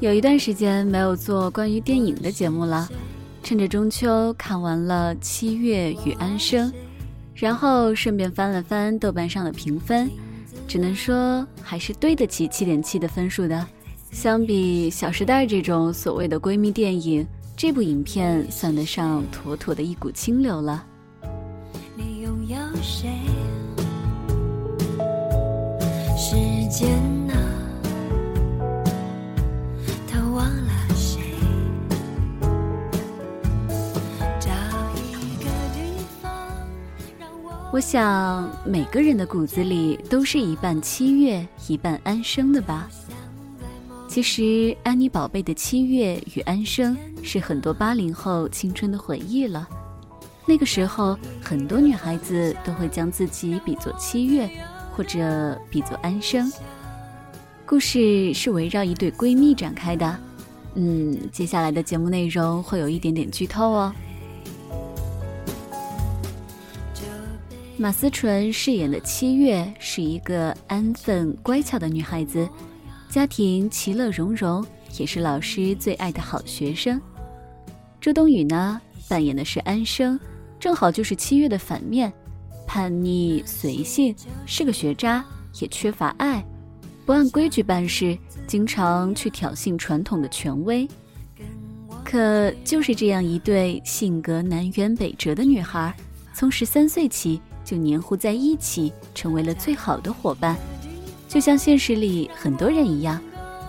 有一段时间没有做关于电影的节目了，趁着中秋看完了《七月与安生》，然后顺便翻了翻豆瓣上的评分，只能说还是对得起七点七的分数的。相比《小时代》这种所谓的闺蜜电影，这部影片算得上妥妥的一股清流了。你拥有谁？时间。我想每个人的骨子里都是一半七月，一半安生的吧。其实，安妮宝贝的七月与安生是很多八零后青春的回忆了。那个时候，很多女孩子都会将自己比作七月，或者比作安生。故事是围绕一对闺蜜展开的。嗯，接下来的节目内容会有一点点剧透哦。马思纯饰演的七月是一个安分乖巧的女孩子，家庭其乐融融，也是老师最爱的好学生。周冬雨呢，扮演的是安生，正好就是七月的反面，叛逆随性，是个学渣，也缺乏爱，不按规矩办事，经常去挑衅传统的权威。可就是这样一对性格南辕北辙的女孩，从十三岁起。就黏糊在一起，成为了最好的伙伴，就像现实里很多人一样，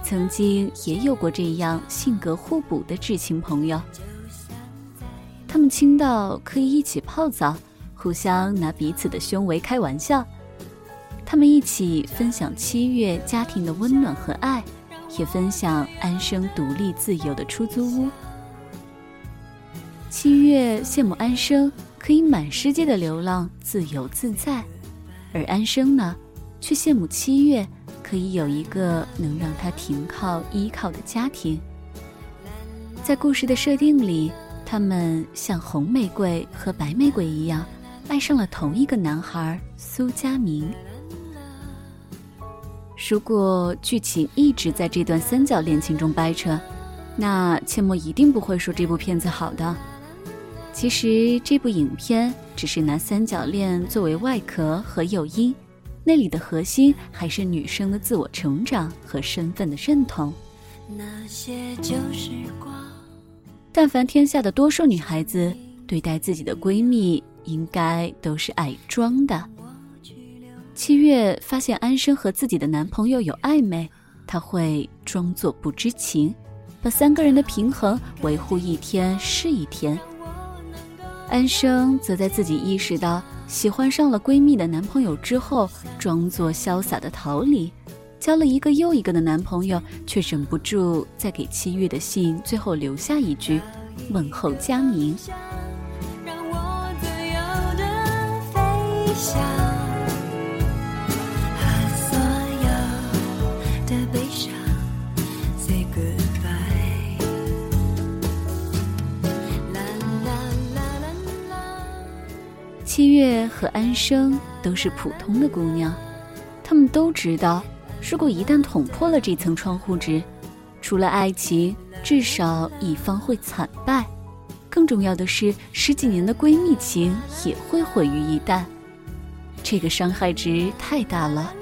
曾经也有过这样性格互补的至亲朋友。他们亲到可以一起泡澡，互相拿彼此的胸围开玩笑。他们一起分享七月家庭的温暖和爱，也分享安生独立自由的出租屋。七月羡慕安生。可以满世界的流浪，自由自在；而安生呢，却羡慕七月可以有一个能让他停靠依靠的家庭。在故事的设定里，他们像红玫瑰和白玫瑰一样，爱上了同一个男孩苏佳明。如果剧情一直在这段三角恋情中掰扯，那切莫一定不会说这部片子好的。其实这部影片只是拿三角恋作为外壳和诱因，那里的核心还是女生的自我成长和身份的认同。但凡天下的多数女孩子对待自己的闺蜜，应该都是爱装的。七月发现安生和自己的男朋友有暧昧，她会装作不知情，把三个人的平衡维护一天是一天。安生则在自己意识到喜欢上了闺蜜的男朋友之后，装作潇洒的逃离，交了一个又一个的男朋友，却忍不住在给七月的信最后留下一句问候佳明。七月和安生都是普通的姑娘，她们都知道，如果一旦捅破了这层窗户纸，除了爱情，至少一方会惨败。更重要的是，十几年的闺蜜情也会毁于一旦。这个伤害值太大了，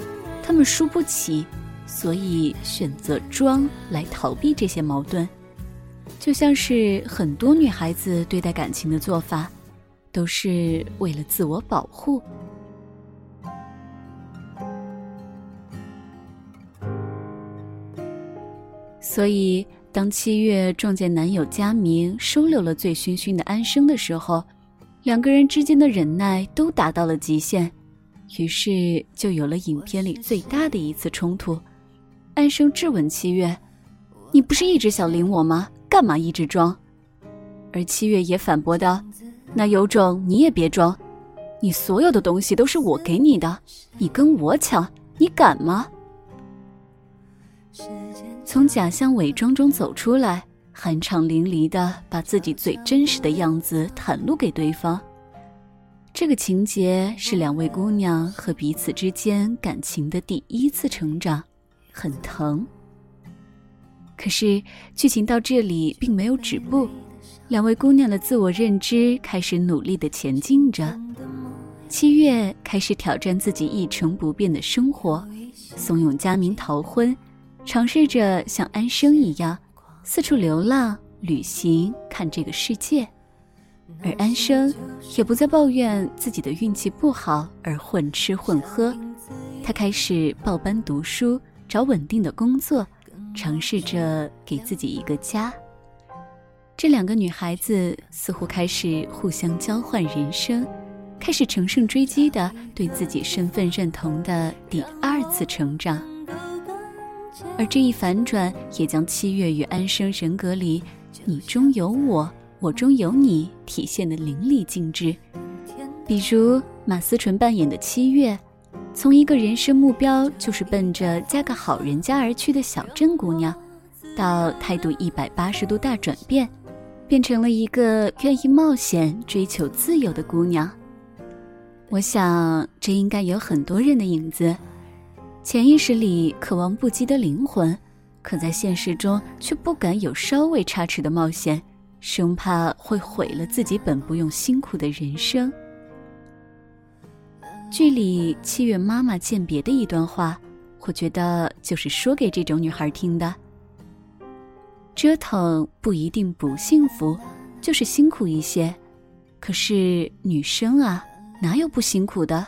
她们输不起，所以选择装来逃避这些矛盾，就像是很多女孩子对待感情的做法。都是为了自我保护，所以当七月撞见男友佳明收留了醉醺醺的安生的时候，两个人之间的忍耐都达到了极限，于是就有了影片里最大的一次冲突。安生质问七月：“你不是一直想领我吗？干嘛一直装？”而七月也反驳道。那有种你也别装，你所有的东西都是我给你的，你跟我抢，你敢吗？从假象伪装中走出来，酣畅淋漓的把自己最真实的样子袒露给对方。这个情节是两位姑娘和彼此之间感情的第一次成长，很疼。可是剧情到这里并没有止步，两位姑娘的自我认知开始努力的前进着。七月开始挑战自己一成不变的生活，怂恿佳明逃婚，尝试着像安生一样四处流浪、旅行、看这个世界。而安生也不再抱怨自己的运气不好而混吃混喝，他开始报班读书，找稳定的工作，尝试着给自己一个家。这两个女孩子似乎开始互相交换人生，开始乘胜追击的对自己身份认同的第二次成长。而这一反转也将七月与安生人格里“你中有我”。我中有你体现的淋漓尽致，比如马思纯扮演的七月，从一个人生目标就是奔着嫁个好人家而去的小镇姑娘，到态度一百八十度大转变，变成了一个愿意冒险、追求自由的姑娘。我想，这应该有很多人的影子，潜意识里渴望不羁的灵魂，可在现实中却不敢有稍微差池的冒险。生怕会毁了自己本不用辛苦的人生。剧里七月妈妈鉴别的一段话，我觉得就是说给这种女孩听的：折腾不一定不幸福，就是辛苦一些。可是女生啊，哪有不辛苦的？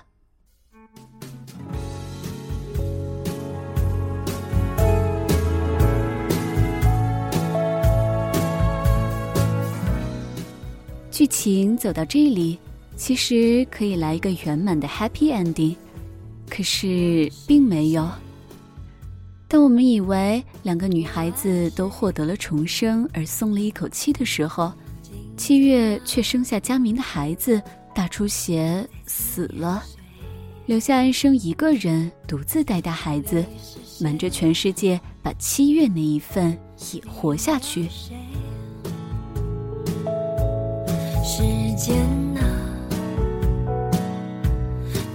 剧情走到这里，其实可以来一个圆满的 happy ending，可是并没有。当我们以为两个女孩子都获得了重生而松了一口气的时候，七月却生下佳明的孩子大出血死了，留下安生一个人独自带大孩子，瞒着全世界把七月那一份也活下去。时间啊，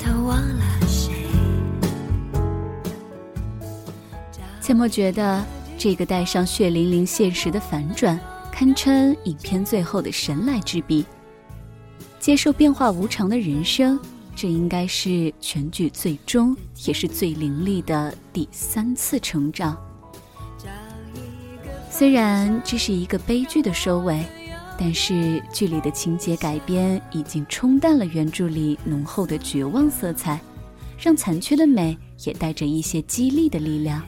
他忘了切莫觉得这个带上血淋淋现实的反转，堪称影片最后的神来之笔。接受变化无常的人生，这应该是全剧最终也是最凌厉的第三次成长。虽然这是一个悲剧的收尾。但是剧里的情节改编已经冲淡了原著里浓厚的绝望色彩，让残缺的美也带着一些激励的力量。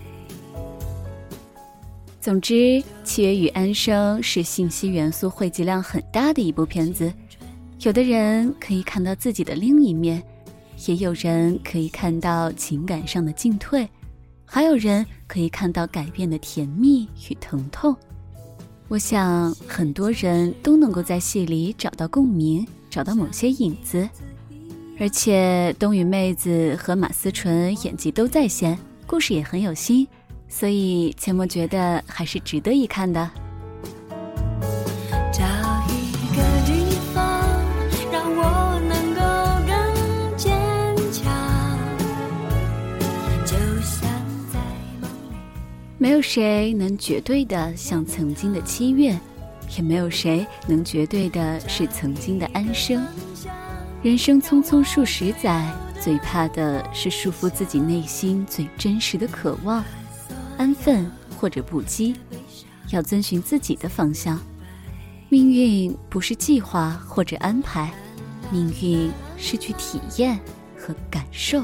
总之，《七月与安生》是信息元素汇集量很大的一部片子，有的人可以看到自己的另一面，也有人可以看到情感上的进退，还有人可以看到改变的甜蜜与疼痛。我想很多人都能够在戏里找到共鸣，找到某些影子，而且冬雨妹子和马思纯演技都在线，故事也很有心，所以千莫觉得还是值得一看的。没有谁能绝对的像曾经的七月，也没有谁能绝对的是曾经的安生。人生匆匆数十载，最怕的是束缚自己内心最真实的渴望，安分或者不羁，要遵循自己的方向。命运不是计划或者安排，命运是去体验和感受。